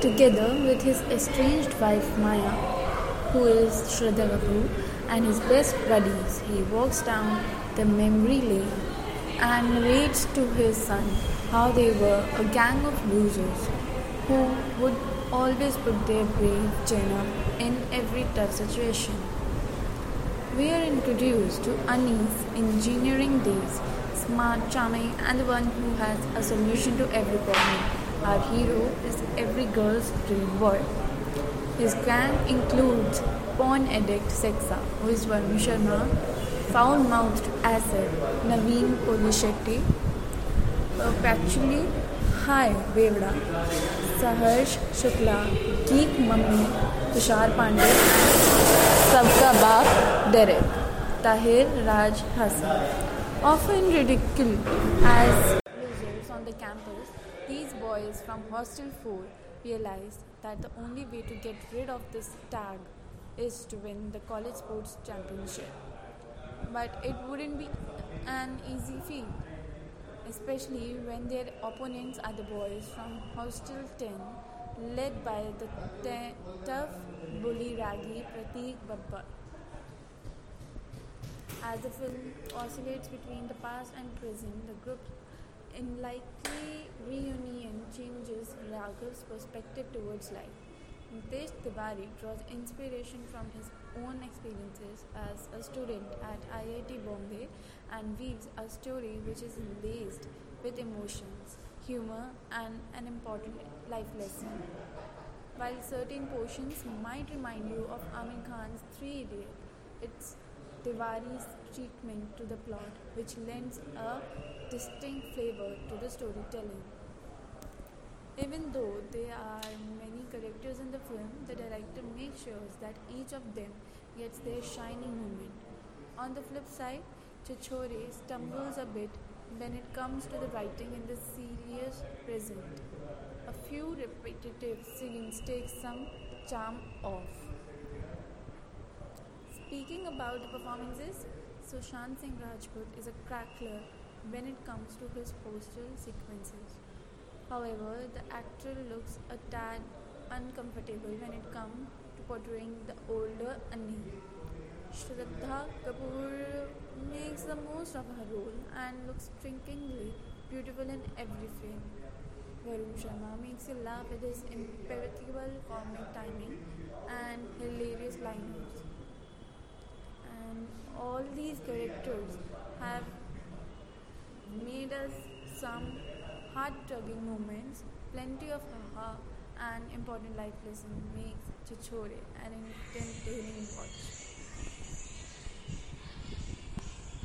Together with his estranged wife Maya, who is Shraddha and his best buddies, he walks down the memory lane and narrates to his son how they were a gang of losers who would always put their brave up in every tough situation. We are introduced to Anis engineering days, smart, charming, and the one who has a solution to every problem. Our hero is every girl's dream boy. His gang includes porn addict Sexa, who is Varun Sharma, foul-mouthed acid Naveen Polishetty, perpetually high Bevda, Saharsh Shukla, geek mummy Tushar Pandey, and Sabka Baap Derek, Tahir Raj Hassan. Often ridiculed as campus, these boys from Hostel 4 realized that the only way to get rid of this tag is to win the college sports championship. But it wouldn't be an easy feat, especially when their opponents are the boys from Hostel 10, led by the tough bully raggy Prateik Babbar. As the film oscillates between the past and present, the group's unlikely reunion changes Raghav's perspective towards life. Nitesh Tiwari draws inspiration from his own experiences as a student at IIT Bombay and weaves a story which is laced with emotions, humor, and an important life lesson. While certain portions might remind you of Aamir Khan's Three Idiots, it's Tiwari's treatment to the plot which lends a distinct flavor to the storytelling. Even though there are many characters in the film, the director makes sure that each of them gets their shining moment. On the flip side, Chhichhore stumbles a bit when it comes to the writing in the serious present. A few repetitive scenes take some charm off. Speaking about the performances, Sushant Singh Rajput is a crackler when it comes to his postal sequences. However, the actor looks a tad uncomfortable when it comes to portraying the older Annie. Shraddha Kapoor makes the most of her role and looks strikingly beautiful in every frame. Varun Sharma makes you laugh with his impeccable comic timing and hilarious liners. And all have made us some heart-tugging moments, plenty of haha, and important life lesson makes Chhichhore an entertaining watch.